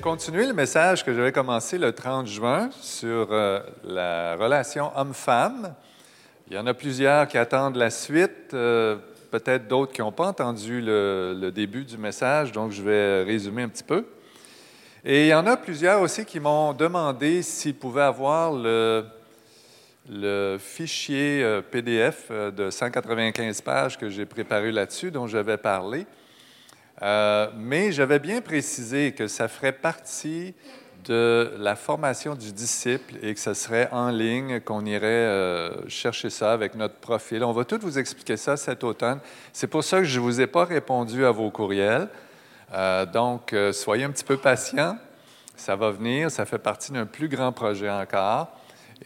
Vais continuer le message que j'avais commencé le 30 juin sur euh, la relation homme-femme. Il y en a plusieurs qui attendent la suite, euh, peut-être d'autres qui n'ont pas entendu le, début du message, donc je vais résumer un petit peu. Et il y en a plusieurs aussi qui m'ont demandé s'ils pouvaient avoir le, fichier euh, PDF de 195 pages que j'ai préparé là-dessus, dont j'avais parlé. Euh, mais j'avais bien précisé que ça ferait partie de la formation du disciple et que ce serait en ligne, qu'on irait euh, chercher ça avec notre profil. On va tout vous expliquer ça cet automne. C'est pour ça que je ne vous ai pas répondu à vos courriels. Euh, donc, soyez un petit peu patients. Ça va venir. Ça fait partie d'un plus grand projet encore.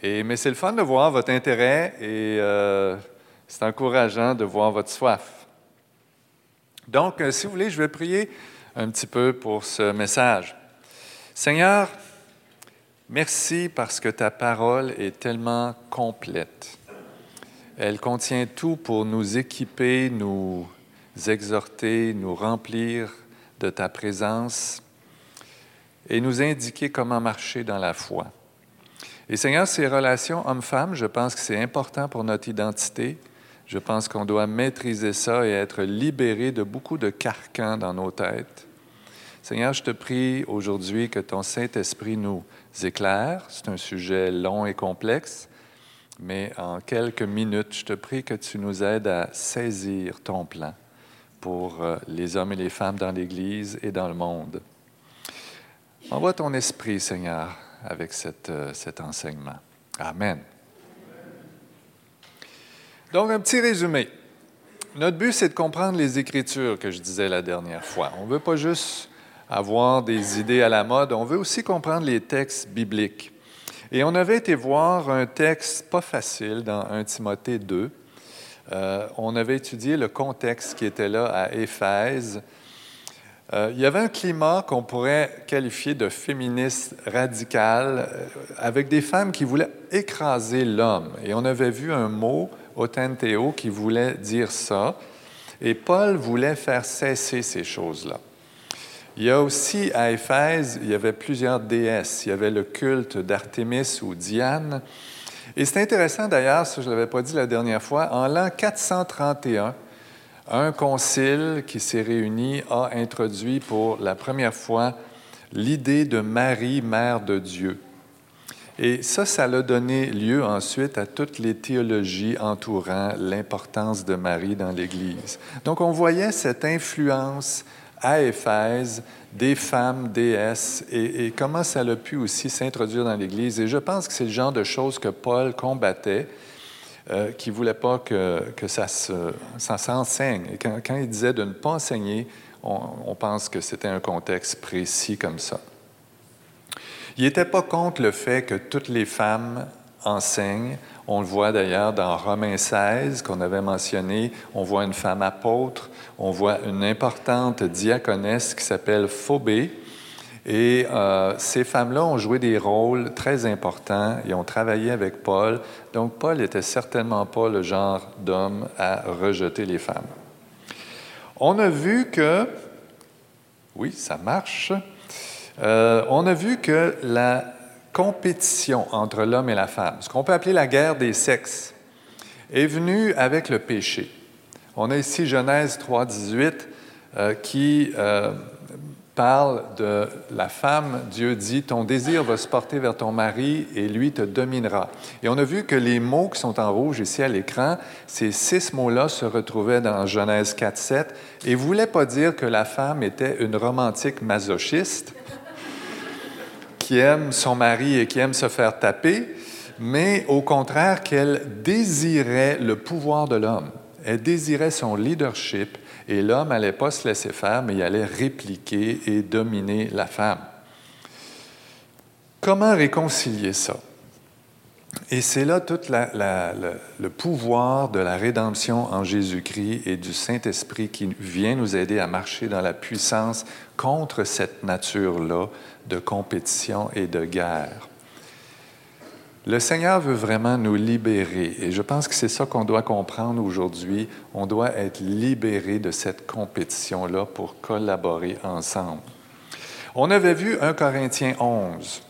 Mais c'est le fun de voir votre intérêt et c'est encourageant de voir votre soif. Donc, euh, si vous voulez, je vais prier un petit peu pour ce message. Seigneur, merci parce que ta parole est tellement complète. Elle contient tout pour nous équiper, nous exhorter, nous remplir de ta présence et nous indiquer comment marcher dans la foi. Et Seigneur, ces relations hommes-femmes, je pense que c'est important pour notre identité. Je pense qu'on doit maîtriser ça et être libéré de beaucoup de carcans dans nos têtes. Seigneur, je te prie aujourd'hui que ton Saint-Esprit nous éclaire. C'est un sujet long et complexe, mais en quelques minutes, je te prie que tu nous aides à saisir ton plan pour euh, les hommes et les femmes dans l'Église et dans le monde. Envoie ton esprit, Seigneur, avec euh, cet enseignement. Amen. Donc, un petit résumé. Notre but, c'est de comprendre les Écritures que je disais la dernière fois. On ne veut pas juste avoir des idées à la mode, on veut aussi comprendre les textes bibliques. Et on avait été voir un texte pas facile dans 1 Timothée 2. Euh, on avait étudié le contexte qui était là à Éphèse. Euh, il y avait un climat qu'on pourrait qualifier de féministe radical, euh, avec des femmes qui voulaient écraser l'homme. Et on avait vu un mot, authenteo, qui voulait dire ça. Et Paul voulait faire cesser ces choses-là. Il y a aussi à Éphèse, il y avait plusieurs déesses. Il y avait le culte d'Artémis ou Diane. Et c'est intéressant d'ailleurs, ça je ne l'avais pas dit la dernière fois, en l'an 431, un concile qui s'est réuni a introduit pour la première fois l'idée de Marie, mère de Dieu. Et ça, ça a donné lieu ensuite à toutes les théologies entourant l'importance de Marie dans l'Église. Donc on voyait cette influence à Éphèse des femmes déesses et, et, comment ça a pu aussi s'introduire dans l'Église. Et je pense que c'est le genre de choses que Paul combattait, euh, qui ne voulait pas que, ça, se, ça s'enseigne. Et quand, il disait de ne pas enseigner, on pense que c'était un contexte précis comme ça. Il n'était pas contre le fait que toutes les femmes enseignent. On le voit d'ailleurs dans Romains 16 qu'on avait mentionné. On voit une femme apôtre, on voit une importante diaconesse qui s'appelle Phobée. Et euh, ces femmes-là ont joué des rôles très importants et ont travaillé avec Paul. Donc Paul n'était certainement pas le genre d'homme à rejeter les femmes. On a vu que, oui, ça marche, euh, on a vu que la compétition entre l'homme et la femme, ce qu'on peut appeler la guerre des sexes, est venue avec le péché. On a ici Genèse 3, 18, euh, qui euh, parle de la femme. Dieu dit Ton désir va se porter vers ton mari et lui te dominera. Et on a vu que les mots qui sont en rouge ici à l'écran, ces six mots-là se retrouvaient dans Genèse 4, 7 et ne voulaient pas dire que la femme était une romantique masochiste qui aime son mari et qui aime se faire taper, mais au contraire qu'elle désirait le pouvoir de l'homme. Elle désirait son leadership et l'homme n'allait pas se laisser faire, mais il allait répliquer et dominer la femme. Comment réconcilier ça? Et c'est là tout le, pouvoir de la rédemption en Jésus-Christ et du Saint-Esprit qui vient nous aider à marcher dans la puissance contre cette nature-là de compétition et de guerre. Le Seigneur veut vraiment nous libérer et je pense que c'est ça qu'on doit comprendre aujourd'hui. On doit être libéré de cette compétition-là pour collaborer ensemble. On avait vu 1 Corinthiens 11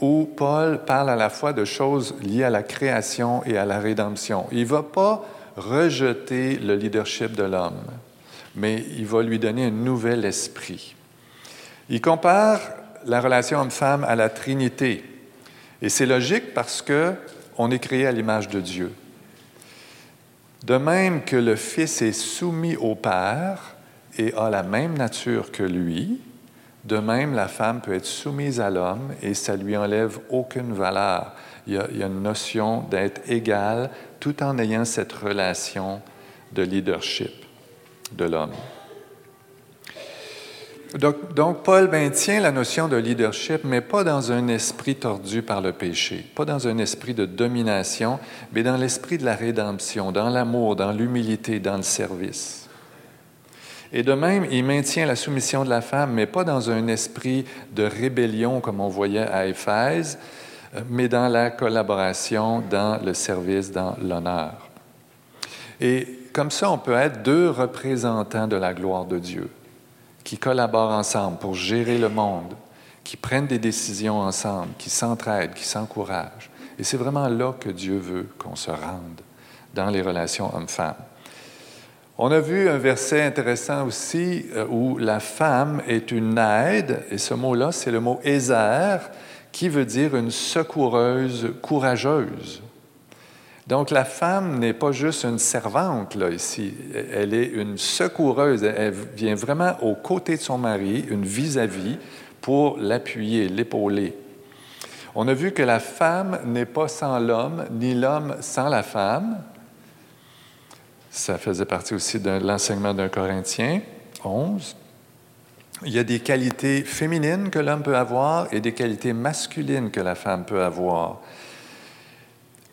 où Paul parle à la fois de choses liées à la création et à la rédemption. Il ne va pas rejeter le leadership de l'homme, mais il va lui donner un nouvel esprit. Il compare la relation homme-femme à la Trinité. Et c'est logique parce que on est créé à l'image de Dieu. De même que le Fils est soumis au Père et a la même nature que lui, de même la femme peut être soumise à l'homme et ça lui enlève aucune valeur. Il y a, il y a une notion d'être égal tout en ayant cette relation de leadership de l'homme. Donc, Paul maintient la notion de leadership, mais pas dans un esprit tordu par le péché, pas dans un esprit de domination, mais dans l'esprit de la rédemption, dans l'amour, dans l'humilité, dans le service. Et de même, il maintient la soumission de la femme, mais pas dans un esprit de rébellion comme on voyait à Éphèse, mais dans la collaboration, dans le service, dans l'honneur. Et comme ça, on peut être deux représentants de la gloire de Dieu qui collaborent ensemble pour gérer le monde, qui prennent des décisions ensemble, qui s'entraident, qui s'encouragent. Et c'est vraiment là que Dieu veut qu'on se rende dans les relations hommes-femmes. On a vu un verset intéressant aussi euh, où la femme est une aide, et ce mot-là, c'est le mot Ézer, qui veut dire une secoureuse courageuse. Donc la femme n'est pas juste une servante, là, ici. Elle est une secoureuse. Elle vient vraiment aux côtés de son mari, une vis-à-vis, pour l'appuyer, l'épauler. On a vu que la femme n'est pas sans l'homme, ni l'homme sans la femme. Ça faisait partie aussi de l'enseignement d'un Corinthien 11. Il y a des qualités féminines que l'homme peut avoir et des qualités masculines que la femme peut avoir.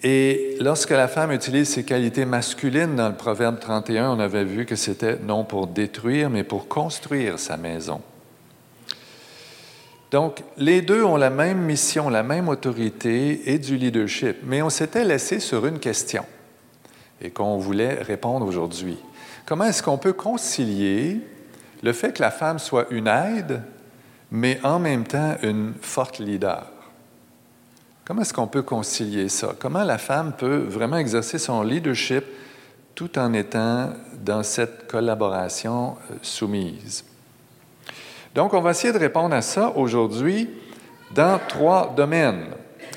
Et lorsque la femme utilise ses qualités masculines dans le Proverbe 31, on avait vu que c'était non pour détruire, mais pour construire sa maison. Donc, les deux ont la même mission, la même autorité et du leadership, mais on s'était laissé sur une question et qu'on voulait répondre aujourd'hui. Comment est-ce qu'on peut concilier le fait que la femme soit une aide, mais en même temps une forte leader? Comment est-ce qu'on peut concilier ça? Comment la femme peut vraiment exercer son leadership tout en étant dans cette collaboration euh, soumise? Donc, on va essayer de répondre à ça aujourd'hui dans trois domaines.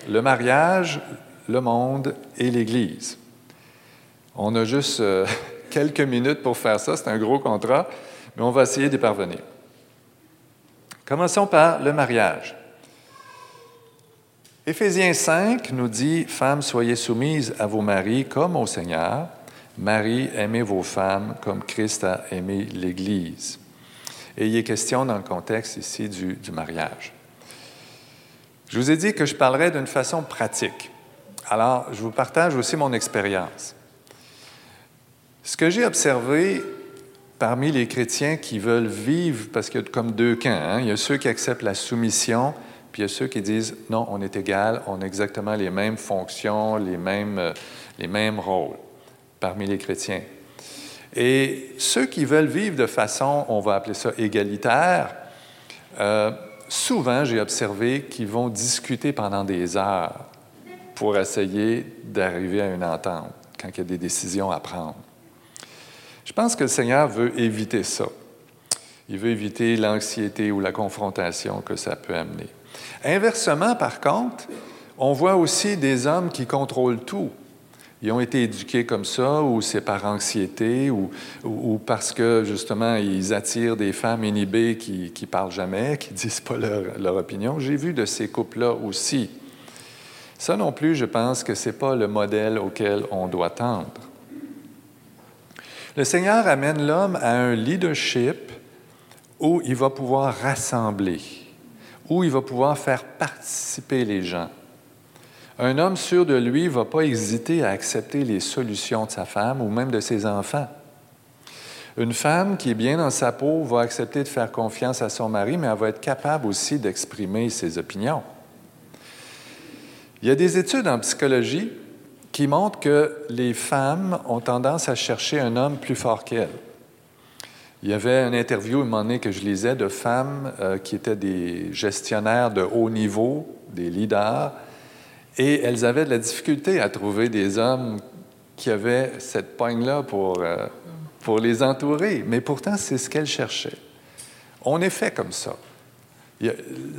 Le mariage, le monde et l'Église. On a juste euh, quelques minutes pour faire ça, c'est un gros contrat, mais on va essayer d'y parvenir. Commençons par le mariage. Éphésiens 5 nous dit, Femmes, soyez soumises à vos maris comme au Seigneur. Marie, aimez vos femmes comme Christ a aimé l'Église. Et il est question dans le contexte ici du, du mariage. Je vous ai dit que je parlerais d'une façon pratique. Alors, je vous partage aussi mon expérience. Ce que j'ai observé parmi les chrétiens qui veulent vivre, parce qu'il y a comme deux camps, hein, il y a ceux qui acceptent la soumission puis il y a ceux qui disent non, on est égal, on a exactement les mêmes fonctions, les mêmes, euh, les mêmes rôles parmi les chrétiens. Et ceux qui veulent vivre de façon, on va appeler ça égalitaire, euh, souvent j'ai observé qu'ils vont discuter pendant des heures pour essayer d'arriver à une entente quand il y a des décisions à prendre. Je pense que le Seigneur veut éviter ça. Il veut éviter l'anxiété ou la confrontation que ça peut amener. Inversement, par contre, on voit aussi des hommes qui contrôlent tout. Ils ont été éduqués comme ça, ou c'est par anxiété, ou, parce que justement ils attirent des femmes inhibées qui ne parlent jamais, qui disent pas leur, opinion. J'ai vu de ces couples-là aussi. Ça non plus, je pense que ce n'est pas le modèle auquel on doit tendre. Le Seigneur amène l'homme à un leadership où il va pouvoir rassembler où il va pouvoir faire participer les gens. Un homme sûr de lui ne va pas hésiter à accepter les solutions de sa femme ou même de ses enfants. Une femme qui est bien dans sa peau va accepter de faire confiance à son mari, mais elle va être capable aussi d'exprimer ses opinions. Il y a des études en psychologie qui montrent que les femmes ont tendance à chercher un homme plus fort qu'elles. Il y avait une interview, un moment donné, que je lisais de femmes euh, qui étaient des gestionnaires de haut niveau, des leaders, et elles avaient de la difficulté à trouver des hommes qui avaient cette poigne-là pour, euh, pour les entourer. Mais pourtant, c'est ce qu'elles cherchaient. On est fait comme ça.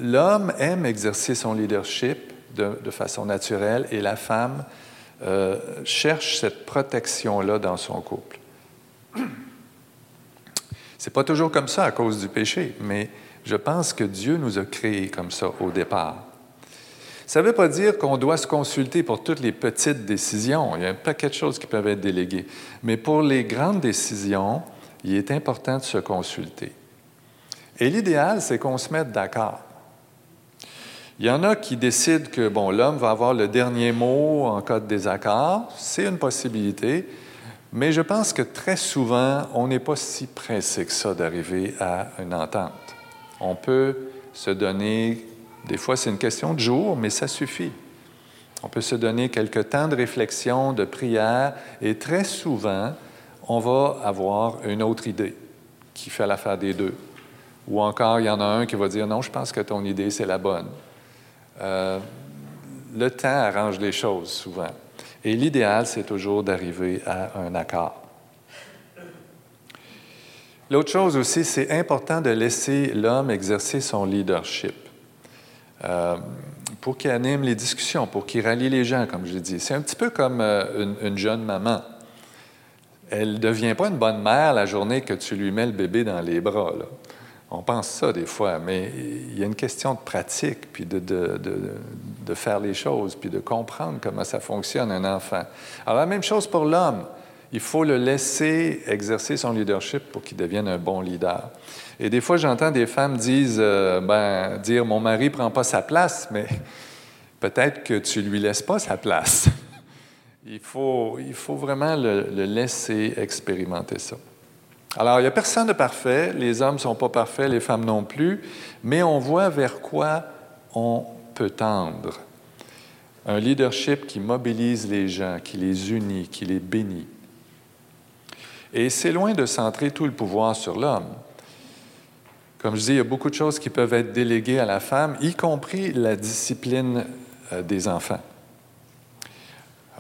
L'homme aime exercer son leadership de, de façon naturelle et la femme euh, cherche cette protection-là dans son couple. C'est pas toujours comme ça à cause du péché, mais je pense que Dieu nous a créés comme ça au départ. Ça ne veut pas dire qu'on doit se consulter pour toutes les petites décisions. Il y a un paquet de choses qui peuvent être déléguées. Mais pour les grandes décisions, il est important de se consulter. Et l'idéal, c'est qu'on se mette d'accord. Il y en a qui décident que bon, l'homme va avoir le dernier mot en cas de désaccord. C'est une possibilité. Mais je pense que très souvent, on n'est pas si pressé que ça d'arriver à une entente. On peut se donner, des fois c'est une question de jour, mais ça suffit. On peut se donner quelques temps de réflexion, de prière, et très souvent, on va avoir une autre idée qui fait l'affaire des deux. Ou encore, il y en a un qui va dire, non, je pense que ton idée, c'est la bonne. Euh, le temps arrange les choses souvent. Et l'idéal, c'est toujours d'arriver à un accord. L'autre chose aussi, c'est important de laisser l'homme exercer son leadership euh, pour qu'il anime les discussions, pour qu'il rallie les gens, comme je l'ai dit. C'est un petit peu comme euh, une, jeune maman. Elle ne devient pas une bonne mère la journée que tu lui mets le bébé dans les bras. On pense ça des fois, mais il y a une question de pratique, puis de, faire les choses, puis de comprendre comment ça fonctionne un enfant. Alors la même chose pour l'homme. Il faut le laisser exercer son leadership pour qu'il devienne un bon leader. Et des fois, j'entends des femmes euh, ben, dire mon mari prend pas sa place, mais peut-être que tu lui laisses pas sa place. il, faut, il faut vraiment le, le laisser expérimenter ça. Alors, il n'y a personne de parfait, les hommes ne sont pas parfaits, les femmes non plus, mais on voit vers quoi on peut tendre. Un leadership qui mobilise les gens, qui les unit, qui les bénit. Et c'est loin de centrer tout le pouvoir sur l'homme. Comme je dis, il y a beaucoup de choses qui peuvent être déléguées à la femme, y compris la discipline euh, des enfants.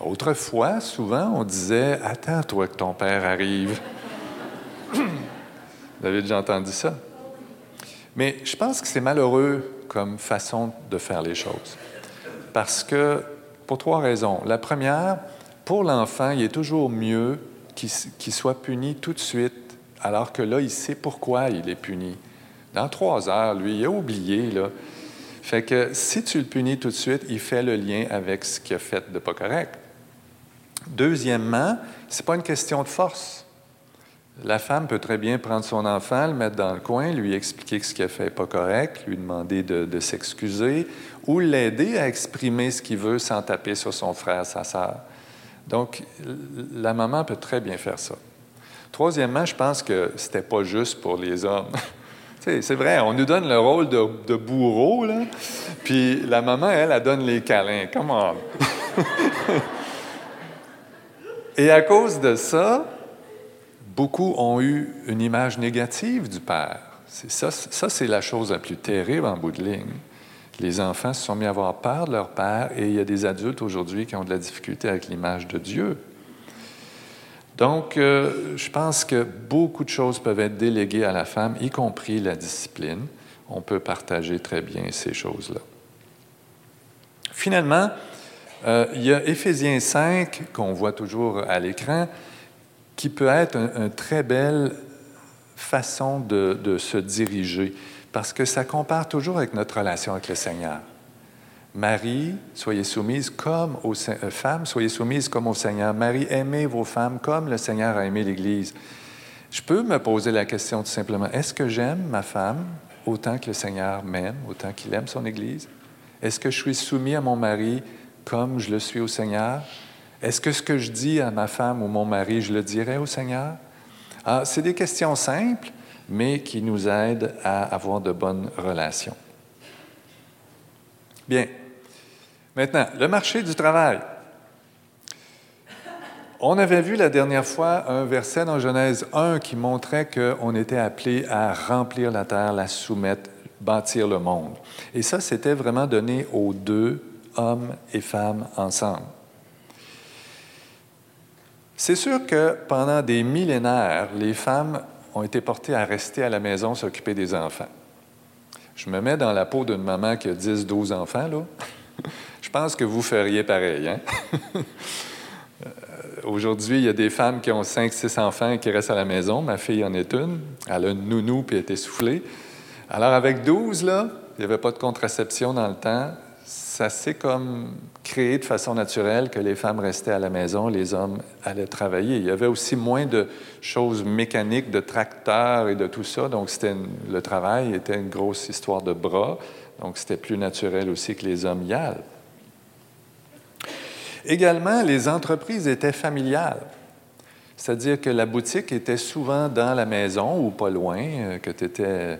Autrefois, souvent, on disait Attends-toi que ton père arrive. Vous avez déjà entendu ça? Mais je pense que c'est malheureux comme façon de faire les choses. Parce que, pour trois raisons. La première, pour l'enfant, il est toujours mieux qu'il soit puni tout de suite, alors que là, il sait pourquoi il est puni. Dans trois heures, lui, il a oublié. Fait que si tu le punis tout de suite, il fait le lien avec ce qu'il a fait de pas correct. Deuxièmement, ce n'est pas une question de force. La femme peut très bien prendre son enfant, le mettre dans le coin, lui expliquer que ce qu'il a fait n'est pas correct, lui demander de, s'excuser ou l'aider à exprimer ce qu'il veut sans taper sur son frère, sa sœur. Donc, la maman peut très bien faire ça. Troisièmement, je pense que ce n'était pas juste pour les hommes. c'est vrai, on nous donne le rôle de, bourreau, là, puis la maman, elle, elle donne les câlins. Comment? Et à cause de ça, beaucoup ont eu une image négative du père. Ça, ça c'est la chose la plus terrible en bout de ligne. Les enfants se sont mis à avoir peur de leur père et il y a des adultes aujourd'hui qui ont de la difficulté avec l'image de Dieu. Donc, euh, je pense que beaucoup de choses peuvent être déléguées à la femme, y compris la discipline. On peut partager très bien ces choses-là. Finalement, euh, il y a Éphésiens 5, qu'on voit toujours à l'écran, qui peut être une très belle façon de, se diriger, parce que ça compare toujours avec notre relation avec le Seigneur. Marie, soyez soumise comme aux euh, femmes, soyez soumises comme au Seigneur. Marie, aimez vos femmes comme le Seigneur a aimé l'Église. Je peux me poser la question tout simplement, est-ce que j'aime ma femme autant que le Seigneur m'aime, autant qu'il aime son Église? Est-ce que je suis soumis à mon mari comme je le suis au Seigneur? Est-ce que ce que je dis à ma femme ou mon mari, je le dirais au Seigneur? Ah, c'est des questions simples, mais qui nous aident à avoir de bonnes relations. Bien. Maintenant, le marché du travail. On avait vu la dernière fois un verset dans Genèse 1 qui montrait qu'on était appelé à remplir la terre, la soumettre, bâtir le monde. Et ça, c'était vraiment donné aux deux, hommes et femmes, ensemble. C'est sûr que pendant des millénaires, les femmes ont été portées à rester à la maison s'occuper des enfants. Je me mets dans la peau d'une maman qui a 10, 12 enfants, là. Je pense que vous feriez pareil, hein? Aujourd'hui, il y a des femmes qui ont cinq, six enfants et qui restent à la maison. Ma fille en est une. Elle a une nounou puis est essoufflée. Alors, avec 12, là, il n'y avait pas de contraception dans le temps. Ça s'est comme créé de façon naturelle que les femmes restaient à la maison, les hommes allaient travailler. Il y avait aussi moins de choses mécaniques, de tracteurs et de tout ça. Donc, c'était le travail était une grosse histoire de bras. Donc, c'était plus naturel aussi que les hommes y aillent. Également, les entreprises étaient familiales. C'est-à-dire que la boutique était souvent dans la maison ou pas loin, euh, que tu étais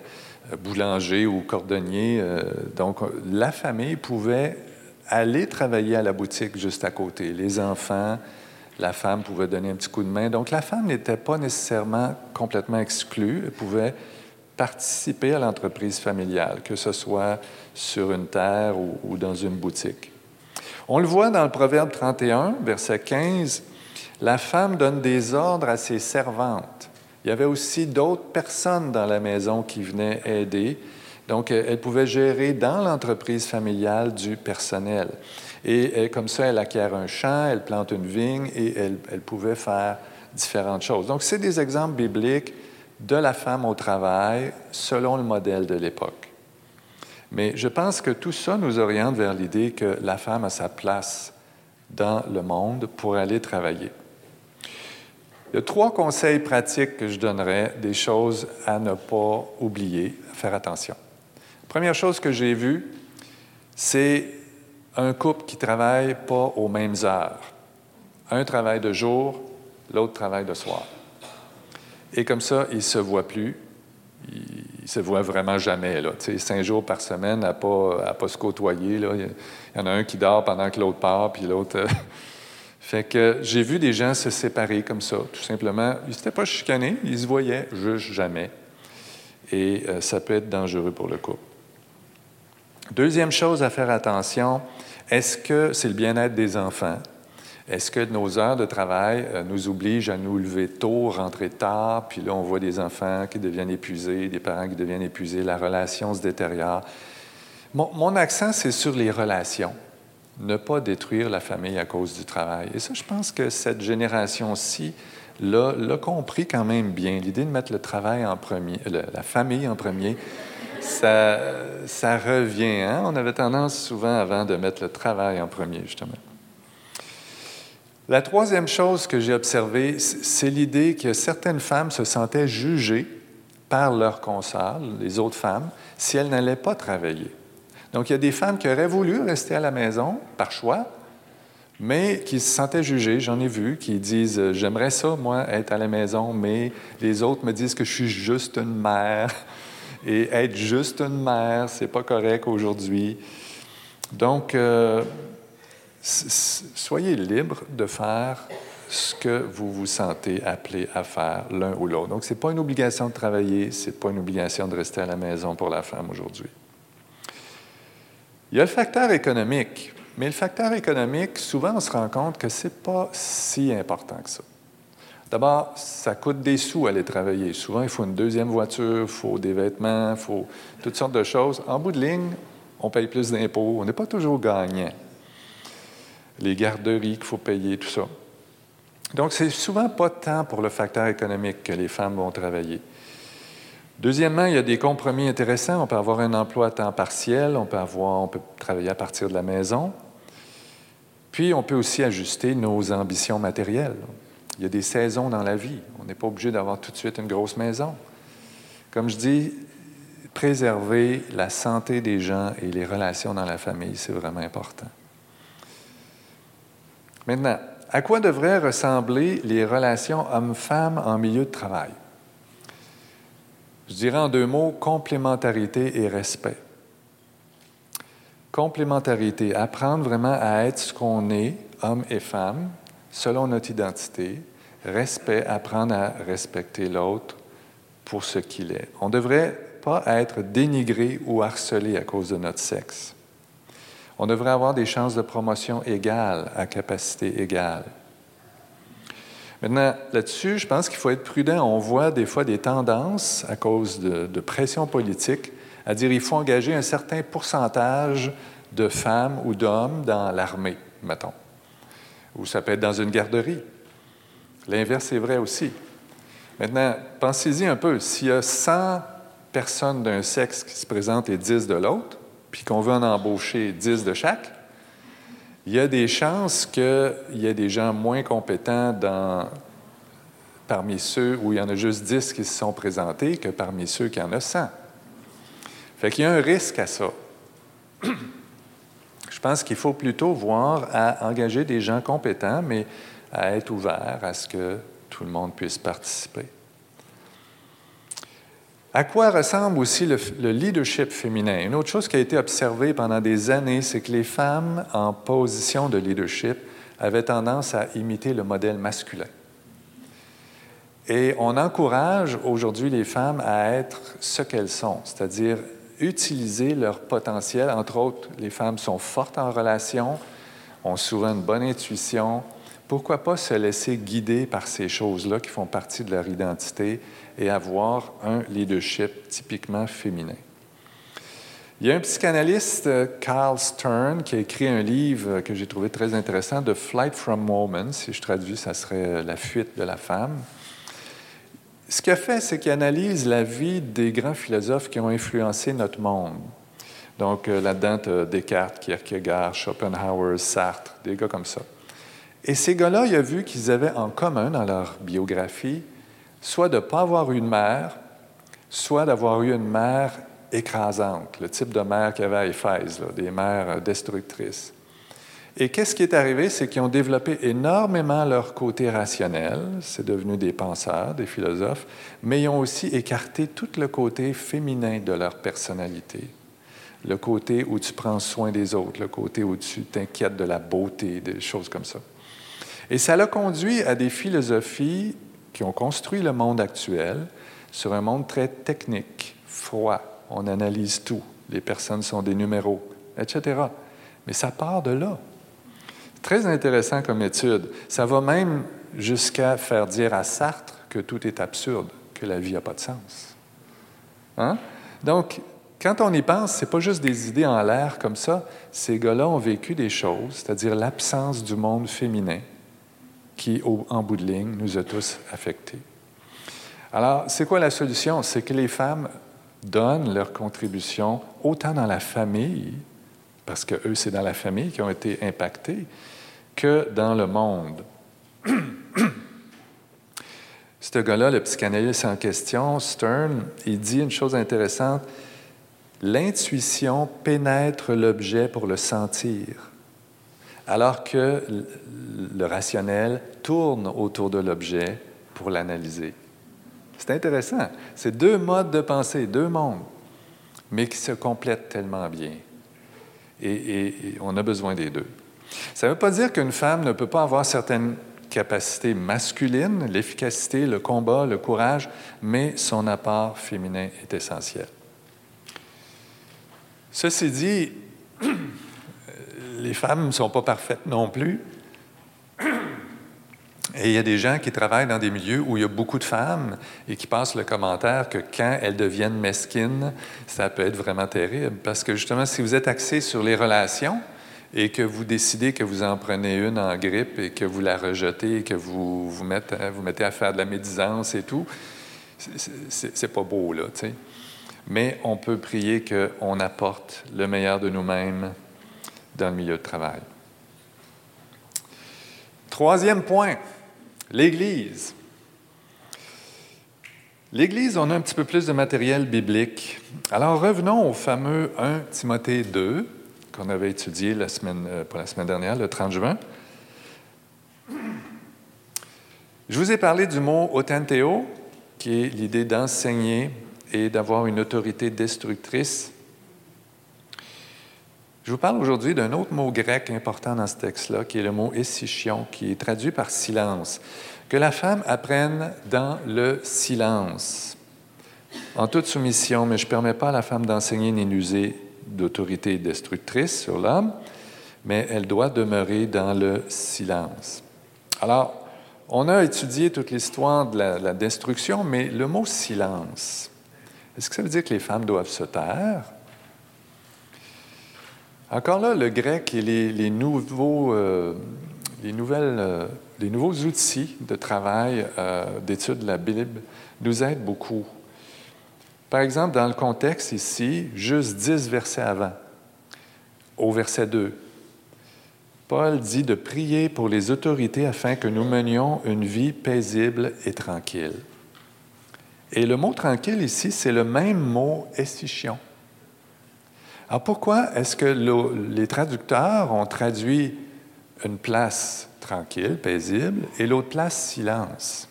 boulanger ou cordonnier. Euh, donc, la famille pouvait aller travailler à la boutique juste à côté. Les enfants, la femme pouvait donner un petit coup de main. Donc, la femme n'était pas nécessairement complètement exclue. Elle pouvait participer à l'entreprise familiale, que ce soit sur une terre ou dans une boutique. On le voit dans le Proverbe 31, verset 15, la femme donne des ordres à ses servantes. Il y avait aussi d'autres personnes dans la maison qui venaient aider. Donc, elle pouvait gérer dans l'entreprise familiale du personnel. Et, comme ça, elle acquiert un champ, elle plante une vigne et elle, elle pouvait faire différentes choses. Donc, c'est des exemples bibliques de la femme au travail selon le modèle de l'époque. Mais je pense que tout ça nous oriente vers l'idée que la femme a sa place dans le monde pour aller travailler. Il y a trois conseils pratiques que je donnerais, des choses à ne pas oublier, à faire attention. première chose que j'ai vue, c'est un couple qui travaille pas aux mêmes heures. Un travaille de jour, l'autre travaille de soir. Et comme ça, ils ne se voient plus, ils se voient vraiment jamais. Là. cinq jours par semaine à pas, pas se côtoyer. Là. Il y en a un qui dort pendant que l'autre part, puis l'autre. Fait que j'ai vu des gens se séparer comme ça, tout simplement. Ils n'étaient pas chicanés, ils se voyaient juste jamais. Et euh, ça peut être dangereux pour le couple. Deuxième chose à faire attention, est-ce que c'est le bien-être des enfants? Est-ce que nos heures de travail euh, nous obligent à nous lever tôt, rentrer tard, puis là, on voit des enfants qui deviennent épuisés, des parents qui deviennent épuisés, la relation se détériore? Mon, accent, c'est sur les relations. Ne pas détruire la famille à cause du travail. Et ça, je pense que cette génération-ci l'a compris quand même bien. L'idée de mettre le travail en premier, la famille en premier, ça, revient. Hein? On avait tendance souvent avant de mettre le travail en premier, justement. La troisième chose que j'ai observée, c'est l'idée que certaines femmes se sentaient jugées par leurs consoeurs, les autres femmes, si elles n'allaient pas travailler. Donc, il y a des femmes qui auraient voulu rester à la maison par choix, mais qui se sentaient jugées. J'en ai vu qui disent J'aimerais ça, moi, être à la maison, mais les autres me disent que je suis juste une mère. Et être juste une mère, c'est pas correct aujourd'hui. Donc, euh, soyez libre de faire ce que vous vous sentez appelé à faire l'un ou l'autre. Donc, ce n'est pas une obligation de travailler, ce n'est pas une obligation de rester à la maison pour la femme aujourd'hui. Il y a le facteur économique, mais le facteur économique, souvent, on se rend compte que ce n'est pas si important que ça. D'abord, ça coûte des sous aller travailler. Souvent, il faut une deuxième voiture, il faut des vêtements, il faut toutes sortes de choses. En bout de ligne, on paye plus d'impôts. On n'est pas toujours gagnant les garderies qu'il faut payer, tout ça. Donc, c'est souvent pas tant pour le facteur économique que les femmes vont travailler. Deuxièmement, il y a des compromis intéressants. On peut avoir un emploi à temps partiel, on peut, avoir, on peut travailler à partir de la maison. Puis, on peut aussi ajuster nos ambitions matérielles. Il y a des saisons dans la vie. On n'est pas obligé d'avoir tout de suite une grosse maison. Comme je dis, préserver la santé des gens et les relations dans la famille, c'est vraiment important. Maintenant, à quoi devraient ressembler les relations hommes-femmes en milieu de travail? Je dirais en deux mots, complémentarité et respect. Complémentarité, apprendre vraiment à être ce qu'on est, homme et femme, selon notre identité. Respect, apprendre à respecter l'autre pour ce qu'il est. On ne devrait pas être dénigré ou harcelé à cause de notre sexe. On devrait avoir des chances de promotion égales à capacité égale. Maintenant, là-dessus, je pense qu'il faut être prudent. On voit des fois des tendances à cause de, pression politique à dire qu'il faut engager un certain pourcentage de femmes ou d'hommes dans l'armée, mettons. Ou ça peut être dans une garderie. L'inverse est vrai aussi. Maintenant, pensez-y un peu. S'il y a 100 personnes d'un sexe qui se présentent et 10 de l'autre, puis qu'on veut en embaucher 10 de chaque, il y a des chances qu'il y ait des gens moins compétents parmi ceux où il y en a juste 10 qui se sont présentés que parmi ceux qui en a 100. Fait qu'il y a un risque à ça. Je pense qu'il faut plutôt voir à engager des gens compétents, mais à être ouvert à ce que tout le monde puisse participer. À quoi ressemble aussi le, leadership féminin? Une autre chose qui a été observée pendant des années, c'est que les femmes en position de leadership avaient tendance à imiter le modèle masculin. Et on encourage aujourd'hui les femmes à être ce qu'elles sont, c'est-à-dire utiliser leur potentiel. Entre autres, les femmes sont fortes en relation, ont souvent une bonne intuition. Pourquoi pas se laisser guider par ces choses-là qui font partie de leur identité et avoir un leadership typiquement féminin? Il y a un psychanalyste, Carl Stern, qui a écrit un livre que j'ai trouvé très intéressant, The Flight from Woman. Si je traduis, ça serait La fuite de la femme. Ce qu'il a fait, c'est qu'il analyse la vie des grands philosophes qui ont influencé notre monde. Donc euh, là-dedans, Descartes, Kierkegaard, Schopenhauer, Sartre, des gars comme ça. Et ces gars-là, il a vu qu'ils avaient en commun dans leur biographie soit de ne pas avoir eu de mère, soit d'avoir eu une mère écrasante, le type de mère qu'il y avait à Éphèse, des mères euh, destructrices. Et qu'est-ce qui est arrivé? C'est qu'ils ont développé énormément leur côté rationnel, c'est devenu des penseurs, des philosophes, mais ils ont aussi écarté tout le côté féminin de leur personnalité. Le côté où tu prends soin des autres, le côté où tu t'inquiètes de la beauté, des choses comme ça. Et ça l'a conduit à des philosophies qui ont construit le monde actuel sur un monde très technique, froid. On analyse tout. Les personnes sont des numéros, etc. Mais ça part de là. Très intéressant comme étude. Ça va même jusqu'à faire dire à Sartre que tout est absurde, que la vie n'a pas de sens. Hein? Donc, quand on y pense, ce n'est pas juste des idées en l'air comme ça. Ces gars-là ont vécu des choses, c'est-à-dire l'absence du monde féminin, qui, en bout de ligne, nous a tous affectés. Alors, c'est quoi la solution? C'est que les femmes donnent leur contribution autant dans la famille, parce que eux, c'est dans la famille qui ont été impactés, que dans le monde. Ce gars-là, le psychanalyste en question, Stern, il dit une chose intéressante. L'intuition pénètre l'objet pour le sentir alors que le rationnel tourne autour de l'objet pour l'analyser. C'est intéressant. C'est deux modes de pensée, deux mondes, mais qui se complètent tellement bien. Et, on a besoin des deux. Ça ne veut pas dire qu'une femme ne peut pas avoir certaines capacités masculines, l'efficacité, le combat, le courage, mais son apport féminin est essentiel. Ceci dit, les femmes ne sont pas parfaites non plus. Et il y a des gens qui travaillent dans des milieux où il y a beaucoup de femmes et qui passent le commentaire que quand elles deviennent mesquines, ça peut être vraiment terrible. Parce que justement, si vous êtes axé sur les relations et que vous décidez que vous en prenez une en grippe et que vous la rejetez et que vous vous mettez, à faire de la médisance et tout, c'est pas beau, là. Mais on peut prier qu'on apporte le meilleur de nous-mêmes dans le milieu de travail. Troisième point, l'Église. L'Église, on a un petit peu plus de matériel biblique. Alors revenons au fameux 1 Timothée 2 qu'on avait étudié la semaine, euh, la semaine dernière, le 30 juin. Je vous ai parlé du mot otenteo, qui est l'idée d'enseigner et d'avoir une autorité destructrice. Je vous parle aujourd'hui d'un autre mot grec important dans ce texte-là, qui est le mot essychion, qui est traduit par silence. Que la femme apprenne dans le silence, en toute soumission, mais je ne permets pas à la femme d'enseigner ni d'user d'autorité destructrice sur l'homme, mais elle doit demeurer dans le silence. Alors, on a étudié toute l'histoire de la, destruction, mais le mot silence, est-ce que ça veut dire que les femmes doivent se taire? Encore là, le grec et les, nouveaux, euh, les, nouvelles, euh, les nouveaux outils de travail, euh, d'étude de la Bible, nous aident beaucoup. Par exemple, dans le contexte ici, juste dix versets avant, au verset 2, Paul dit de prier pour les autorités afin que nous menions une vie paisible et tranquille. Et le mot tranquille ici, c'est le même mot essychion. Alors pourquoi est-ce que les traducteurs ont traduit une place tranquille, paisible, et l'autre place silence?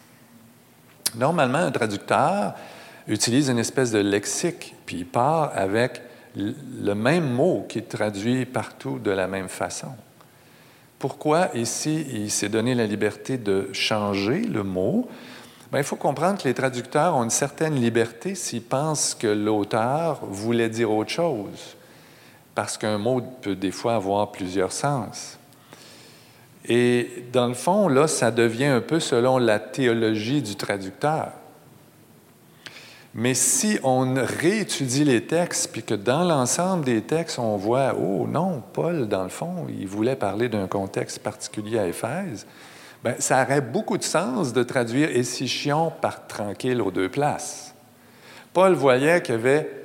Normalement, un traducteur utilise une espèce de lexique, puis il part avec le même mot qui est traduit partout de la même façon. Pourquoi ici il s'est donné la liberté de changer le mot? Bien, il faut comprendre que les traducteurs ont une certaine liberté s'ils pensent que l'auteur voulait dire autre chose, parce qu'un mot peut des fois avoir plusieurs sens. Et dans le fond, là, ça devient un peu selon la théologie du traducteur. Mais si on réétudie les textes, puis que dans l'ensemble des textes, on voit, oh non, Paul, dans le fond, il voulait parler d'un contexte particulier à Éphèse, bien, ça aurait beaucoup de sens de traduire Essychion par tranquille aux deux places. Paul voyait qu'il y avait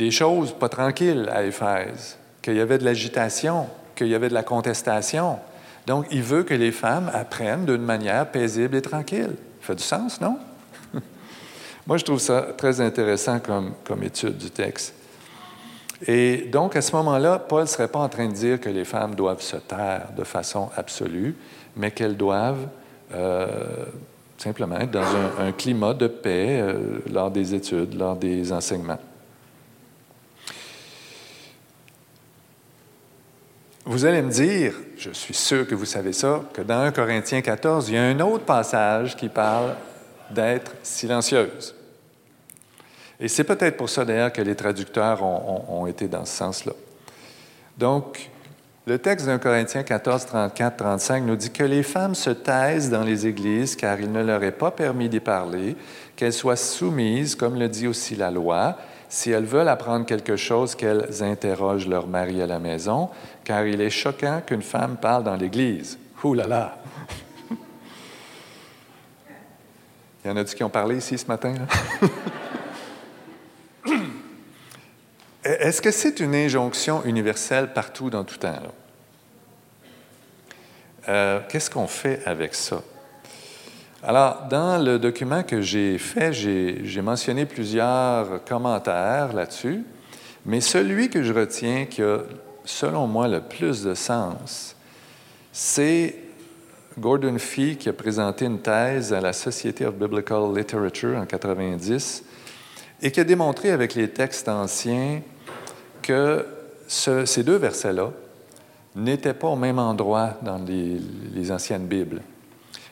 des choses pas tranquilles à Éphèse, qu'il y avait de l'agitation, qu'il y avait de la contestation. Donc, il veut que les femmes apprennent d'une manière paisible et tranquille. Ça fait du sens, non? Moi, je trouve ça très intéressant comme, étude du texte. Et donc, à ce moment-là, Paul ne serait pas en train de dire que les femmes doivent se taire de façon absolue, mais qu'elles doivent euh, simplement être dans un, climat de paix euh, lors des études, lors des enseignements. Vous allez me dire, je suis sûr que vous savez ça, que dans 1 Corinthiens 14, il y a un autre passage qui parle d'être silencieuse. Et c'est peut-être pour ça d'ailleurs que les traducteurs ont, été dans ce sens-là. Donc, le texte d'un Corinthiens 14, 34, 35 nous dit que les femmes se taisent dans les églises car il ne leur est pas permis d'y parler, qu'elles soient soumises, comme le dit aussi la loi, si elles veulent apprendre quelque chose, qu'elles interrogent leur mari à la maison, car il est choquant qu'une femme parle dans l'Église. Ouh là là! Il y en a-tu qui ont parlé ici ce matin? Est-ce que c'est une injonction universelle partout dans tout temps? Euh, qu'est-ce qu'on fait avec ça? Alors, dans le document que j'ai fait, j'ai mentionné plusieurs commentaires là-dessus, mais celui que je retiens qui a, selon moi, le plus de sens, c'est Gordon Fee qui a présenté une thèse à la Society of Biblical Literature en 90 et qui a démontré avec les textes anciens que ces deux versets-là n'étaient pas au même endroit dans les, les, anciennes Bibles.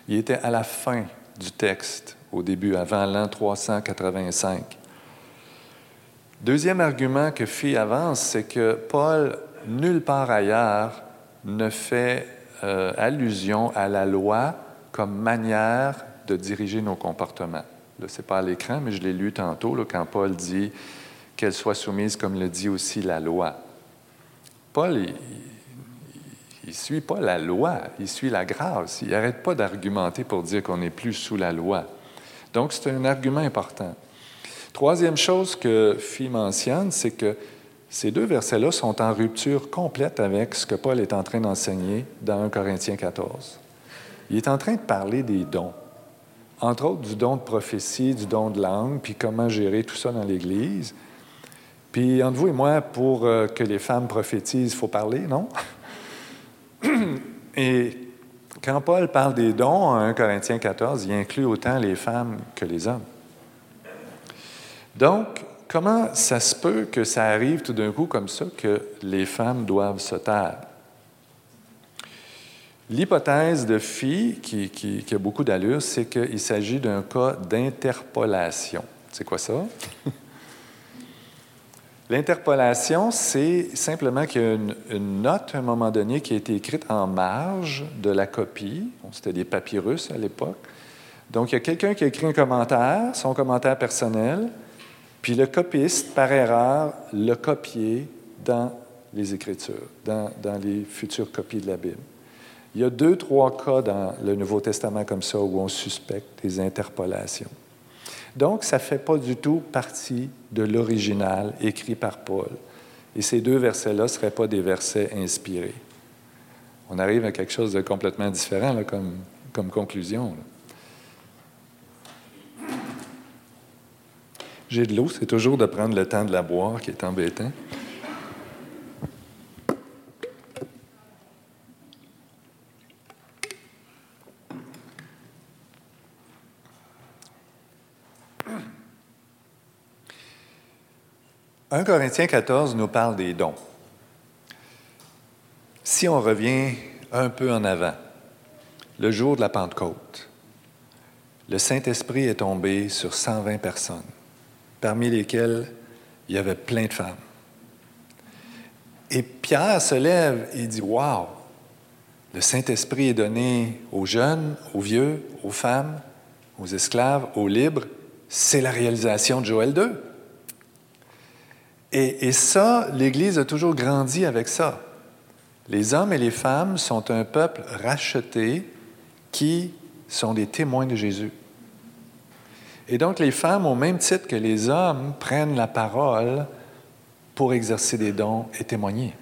Ils étaient à la fin du texte, au début, avant l'an 385. Deuxième argument que Fee avance, c'est que Paul, nulle part ailleurs, ne fait euh, allusion à la loi comme manière de diriger nos comportements. Ce n'est pas à l'écran, mais je l'ai lu tantôt quand Paul dit qu'elle soit soumise comme le dit aussi la loi. Paul, il ne suit pas la loi, il suit la grâce. Il n'arrête pas d'argumenter pour dire qu'on n'est plus sous la loi. Donc, c'est un argument important. Troisième chose que Phi mentionne, c'est que ces deux versets-là sont en rupture complète avec ce que Paul est en train d'enseigner dans 1 Corinthiens 14. Il est en train de parler des dons, entre autres du don de prophétie, du don de langue, puis comment gérer tout ça dans l'Église. Puis entre vous et moi, pour euh, que les femmes prophétisent, il faut parler, non? Et quand Paul parle des dons en 1 Corinthiens 14, il inclut autant les femmes que les hommes. Donc, comment ça se peut que ça arrive tout d'un coup comme ça, que les femmes doivent se taire? L'hypothèse de Phi, qui, qui, a beaucoup d'allure, c'est qu'il s'agit d'un cas d'interpolation. C'est quoi ça? L'interpolation, c'est simplement qu'il y a une, note à un moment donné qui a été écrite en marge de la copie. C'était des papyrus à l'époque. Donc, il y a quelqu'un qui a écrit un commentaire, son commentaire personnel, puis le copiste, par erreur, l'a copié dans les Écritures, dans, dans les futures copies de la Bible. Il y a deux, trois cas dans le Nouveau Testament comme ça où on suspecte des interpolations. Donc, ça ne fait pas du tout partie de l'original écrit par Paul. Et ces deux versets-là ne seraient pas des versets inspirés. On arrive à quelque chose de complètement différent comme, conclusion. J'ai de l'eau, c'est toujours de prendre le temps de la boire qui est embêtant. 1 Corinthiens 14 nous parle des dons. Si on revient un peu en avant, le jour de la Pentecôte, le Saint-Esprit est tombé sur 120 personnes, parmi lesquelles il y avait plein de femmes. Et Pierre se lève et dit Waouh, le Saint-Esprit est donné aux jeunes, aux vieux, aux femmes, aux esclaves, aux libres. C'est la réalisation de Joël 2. Et, ça, l'Église a toujours grandi avec ça. Les hommes et les femmes sont un peuple racheté qui sont des témoins de Jésus. Et donc les femmes, au même titre que les hommes, prennent la parole pour exercer des dons et témoigner.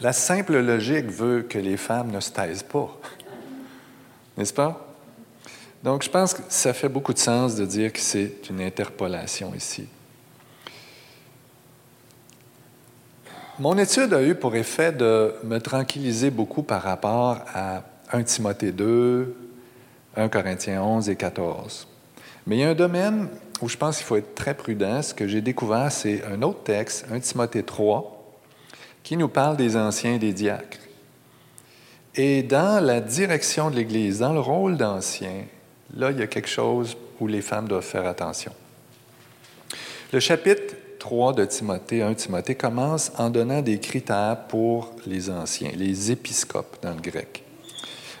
La simple logique veut que les femmes ne se taisent pas. N'est-ce pas? Donc je pense que ça fait beaucoup de sens de dire que c'est une interpolation ici. Mon étude a eu pour effet de me tranquilliser beaucoup par rapport à 1 Timothée 2, 1 Corinthiens 11 et 14. Mais il y a un domaine où je pense qu'il faut être très prudent. Ce que j'ai découvert, c'est un autre texte, 1 Timothée 3, qui nous parle des anciens et des diacres. Et dans la direction de l'Église, dans le rôle d'ancien, là, il y a quelque chose où les femmes doivent faire attention. Le chapitre 3 de Timothée, 1 Timothée, commence en donnant des critères pour les anciens, les épiscopes dans le grec.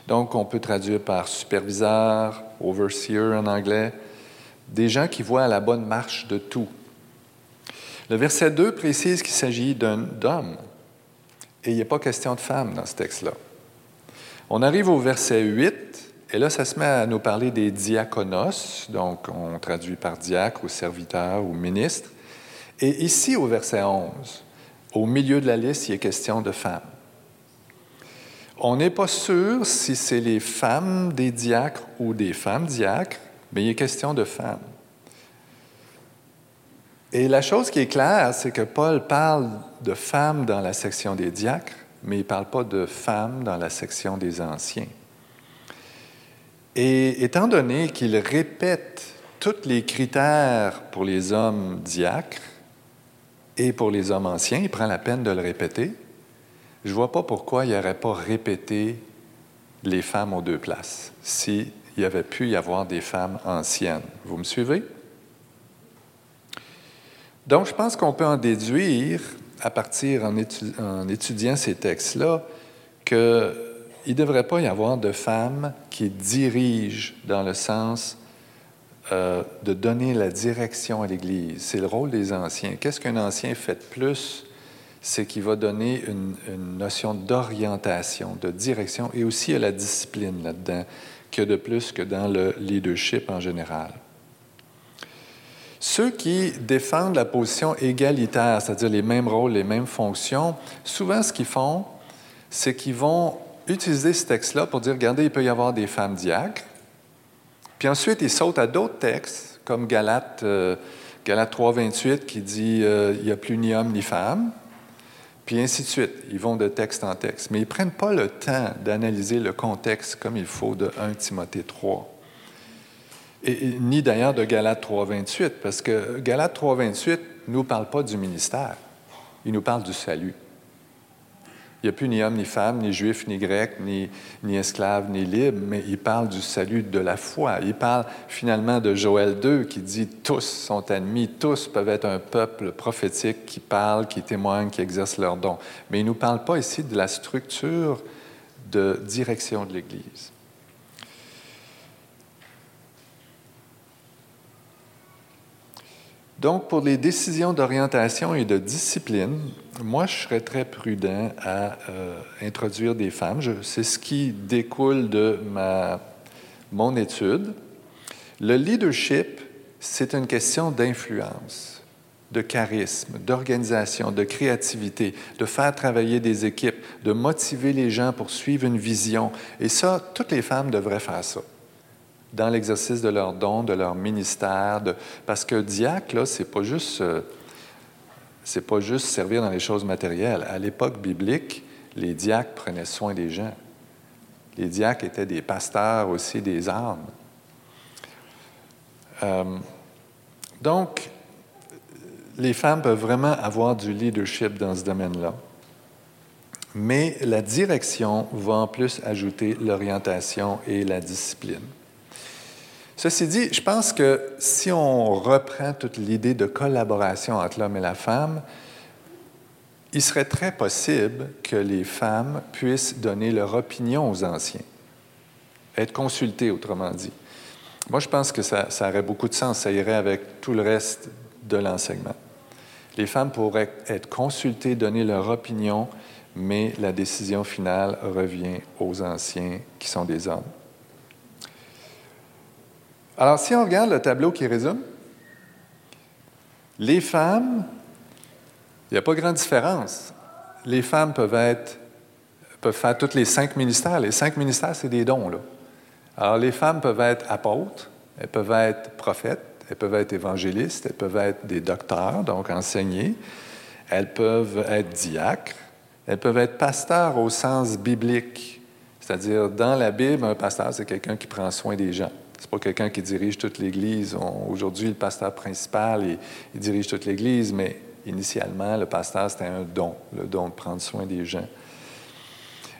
Donc, on peut traduire par superviseur, overseer en anglais, des gens qui voient à la bonne marche de tout. Le verset 2 précise qu'il s'agit d'un homme, et il n'est pas question de femme dans ce texte-là. On arrive au verset 8, et là, ça se met à nous parler des diaconos, donc on traduit par diacre ou serviteur ou ministre. Et ici, au verset 11, au milieu de la liste, il est question de femmes. On n'est pas sûr si c'est les femmes des diacres ou des femmes diacres, mais il est question de femmes. Et la chose qui est claire, c'est que Paul parle de femmes dans la section des diacres, mais il ne parle pas de femmes dans la section des anciens. Et étant donné qu'il répète tous les critères pour les hommes diacres, et pour les hommes anciens, il prend la peine de le répéter. Je ne vois pas pourquoi il n'aurait pas répété les femmes aux deux places, s'il y avait pu y avoir des femmes anciennes. Vous me suivez? Donc, je pense qu'on peut en déduire, à partir en, en étudiant ces textes-là, qu'il ne devrait pas y avoir de femmes qui dirigent dans le sens euh, de donner la direction à l'Église. C'est le rôle des anciens. Qu'est-ce qu'un ancien fait de plus? C'est qu'il va donner une, notion d'orientation, de direction et aussi à la discipline là-dedans, que de plus que dans le leadership en général. Ceux qui défendent la position égalitaire, c'est-à-dire les mêmes rôles, les mêmes fonctions, souvent ce qu'ils font, c'est qu'ils vont utiliser ce texte-là pour dire, regardez, il peut y avoir des femmes diacres, puis ensuite, il saute à d'autres textes, comme Galate, euh, Galate 3, 28, qui dit euh, il n'y a plus ni homme ni femme. puis ainsi de suite. Ils vont de texte en texte, mais ils ne prennent pas le temps d'analyser le contexte comme il faut de 1 Timothée 3. Et, ni d'ailleurs de Galates 3.28, parce que Galates 3.28 ne nous parle pas du ministère, il nous parle du salut. Il n'y a plus ni homme, ni femme, ni juif, ni grec, ni, esclave, ni libre, mais il parle du salut de la foi. Il parle finalement de Joël 2 qui dit tous sont admis, tous peuvent être un peuple prophétique qui parle, qui témoigne, qui exerce leurs dons. Mais il ne nous parle pas ici de la structure de direction de l'Église. Donc, pour les décisions d'orientation et de discipline, moi, je serais très prudent à euh, introduire des femmes. C'est ce qui découle de ma, mon étude. Le leadership, c'est une question d'influence, de charisme, d'organisation, de créativité, de faire travailler des équipes, de motiver les gens pour suivre une vision. Et ça, toutes les femmes devraient faire ça dans l'exercice de leur don, de leur ministère. parce que diacre, là, c'est pas juste. Euh, pas juste servir dans les choses matérielles. À l'époque biblique, les diacres prenaient soin des gens. Les diacres étaient des pasteurs aussi des âmes. Euh, donc, les femmes peuvent vraiment avoir du leadership dans ce domaine-là. Mais la direction va en plus ajouter l'orientation et la discipline. Ceci dit, je pense que si on reprend toute l'idée de collaboration entre l'homme et la femme, il serait très possible que les femmes puissent donner leur opinion aux anciens, être consultées, autrement dit. Moi, je pense que ça, aurait beaucoup de sens, ça irait avec tout le reste de l'enseignement. Les femmes pourraient être consultées, donner leur opinion, mais la décision finale revient aux anciens qui sont des hommes. Alors, si on regarde le tableau qui résume, les femmes, il n'y a pas grande différence. Les femmes peuvent être, peuvent faire tous les cinq ministères. Les cinq ministères, c'est des dons. Là. Alors, les femmes peuvent être apôtres, elles peuvent être prophètes, elles peuvent être évangélistes, elles peuvent être des docteurs, donc enseigner, elles peuvent être diacres, elles peuvent être pasteurs au sens biblique. C'est-à-dire, dans la Bible, un pasteur, c'est quelqu'un qui prend soin des gens. C'est pas quelqu'un qui dirige toute l'Église. Aujourd'hui, le pasteur principal, il, dirige toute l'Église, mais initialement, le pasteur, c'était un don, le don de prendre soin des gens.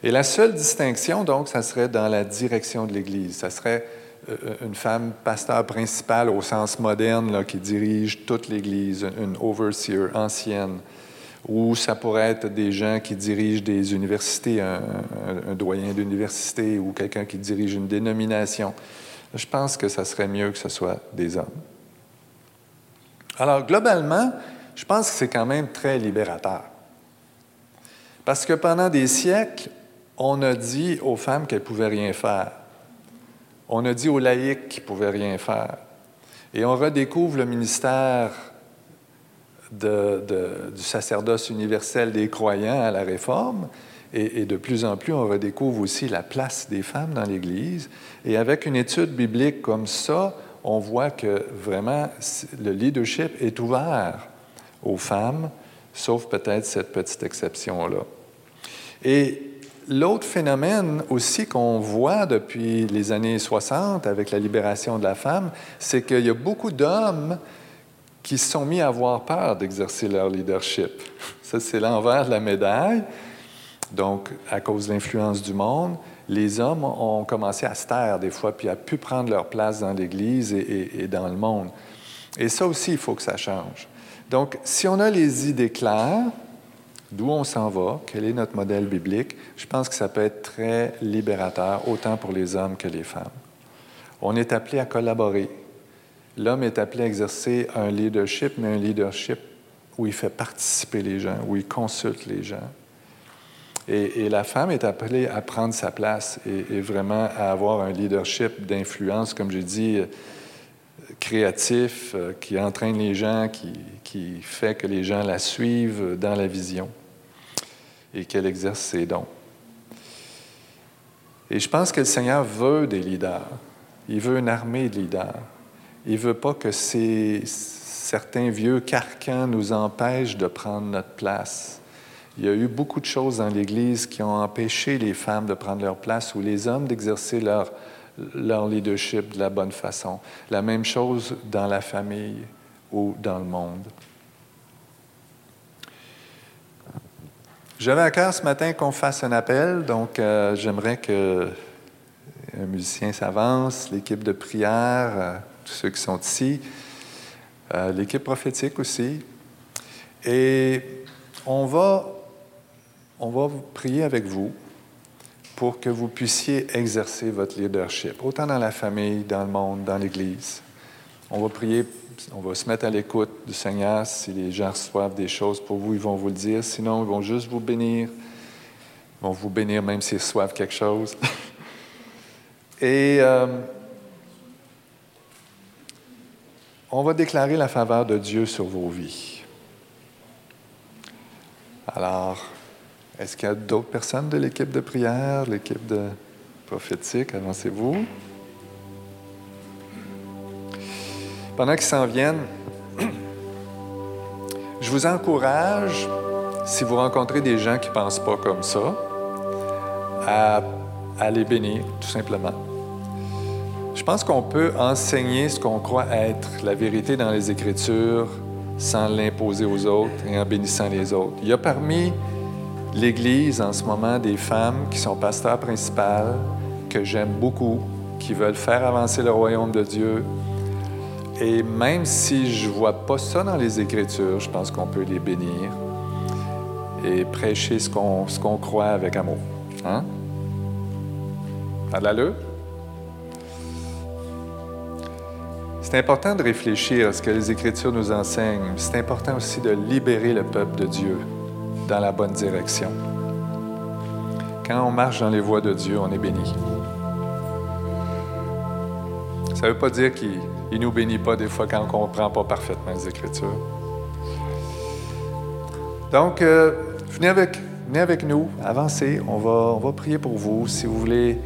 Et la seule distinction, donc, ça serait dans la direction de l'Église. Ça serait euh, une femme pasteur principale au sens moderne qui dirige toute l'Église, une overseer ancienne. Ou ça pourrait être des gens qui dirigent des universités, un, un doyen d'université ou quelqu'un qui dirige une dénomination je pense que ça serait mieux que ce soit des hommes. Alors, globalement, je pense que c'est quand même très libérateur. Parce que pendant des siècles, on a dit aux femmes qu'elles ne pouvaient rien faire. On a dit aux laïcs qu'ils pouvaient rien faire. Et on redécouvre le ministère du sacerdoce universel des croyants à la Réforme, et, de plus en plus, on redécouvre aussi la place des femmes dans l'Église. Et avec une étude biblique comme ça, on voit que vraiment le leadership est ouvert aux femmes, sauf peut-être cette petite exception-là. Et l'autre phénomène aussi qu'on voit depuis les années 60 avec la libération de la femme, c'est qu'il y a beaucoup d'hommes qui se sont mis à avoir peur d'exercer leur leadership. Ça, c'est l'envers de la médaille. Donc, à cause de l'influence du monde, les hommes ont commencé à se taire des fois, puis à pu prendre leur place dans l'Église et, dans le monde. Et ça aussi, il faut que ça change. Donc, si on a les idées claires, d'où on s'en va, quel est notre modèle biblique, je pense que ça peut être très libérateur, autant pour les hommes que les femmes. On est appelé à collaborer. L'homme est appelé à exercer un leadership, mais un leadership où il fait participer les gens, où il consulte les gens. Et, la femme est appelée à prendre sa place et, vraiment à avoir un leadership d'influence, comme j'ai dit, euh, créatif, euh, qui entraîne les gens, qui, fait que les gens la suivent dans la vision et qu'elle exerce ses dons. Et je pense que le Seigneur veut des leaders. Il veut une armée de leaders. Il ne veut pas que ces, certains vieux carcans nous empêchent de prendre notre place Il y a eu beaucoup de choses dans l'Église qui ont empêché les femmes de prendre leur place ou les hommes d'exercer leur, leur leadership de la bonne façon. La même chose dans la famille ou dans le monde. J'avais à cœur ce matin qu'on fasse un appel, donc euh, j'aimerais que un musicien s'avance, l'équipe de prière, euh, tous ceux qui sont ici, euh, l'équipe prophétique aussi. Et on va, on va prier avec vous pour que vous puissiez exercer votre leadership, autant dans la famille, dans le monde, dans l'Église. On va prier, on va se mettre à l'écoute du Seigneur. Si les gens reçoivent des choses pour vous, ils vont vous le dire. Sinon, ils vont juste vous bénir. Ils vont vous bénir même s'ils reçoivent quelque chose. Et euh, on va déclarer la faveur de Dieu sur vos vies. Alors, est-ce qu'il y a d'autres personnes de l'équipe de prière, l'équipe de prophétique? Avancez-vous. Pendant qu'ils s'en viennent, je vous encourage, si vous rencontrez des gens qui ne pensent pas comme ça, à, à les bénir, tout simplement. Je pense qu'on peut enseigner ce qu'on croit être la vérité dans les Écritures sans l'imposer aux autres et en bénissant les autres. Il y a parmi l'Église en ce moment des femmes qui sont pasteurs principales, que j'aime beaucoup, qui veulent faire avancer le royaume de Dieu. Et même si je ne vois pas ça dans les Écritures, je pense qu'on peut les bénir et prêcher ce qu'on, croit avec amour. Hein? C'est important de réfléchir à ce que les Écritures nous enseignent. C'est important aussi de libérer le peuple de Dieu dans la bonne direction. Quand on marche dans les voies de Dieu, on est béni. Ça ne veut pas dire qu'il ne nous bénit pas des fois quand on ne comprend pas parfaitement les Écritures. Donc, euh, venez, avec, venez avec nous, avancez. On va, on va prier pour vous. Si vous voulez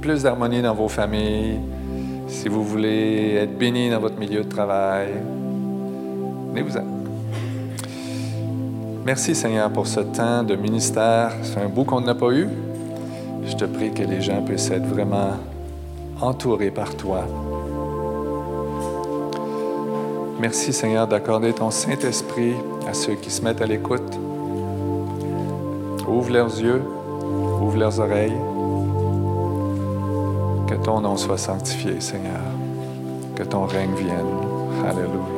plus d'harmonie dans vos familles, si vous voulez être béni dans votre milieu de travail, venez-vous-en. Merci Seigneur pour ce temps de ministère. C'est un bout qu'on n'a pas eu. Je te prie que les gens puissent être vraiment entourés par toi. Merci Seigneur d'accorder ton Saint-Esprit à ceux qui se mettent à l'écoute. Ouvre leurs yeux, ouvre leurs oreilles. Que ton nom soit sanctifié, Seigneur. Que ton règne vienne. Alléluia.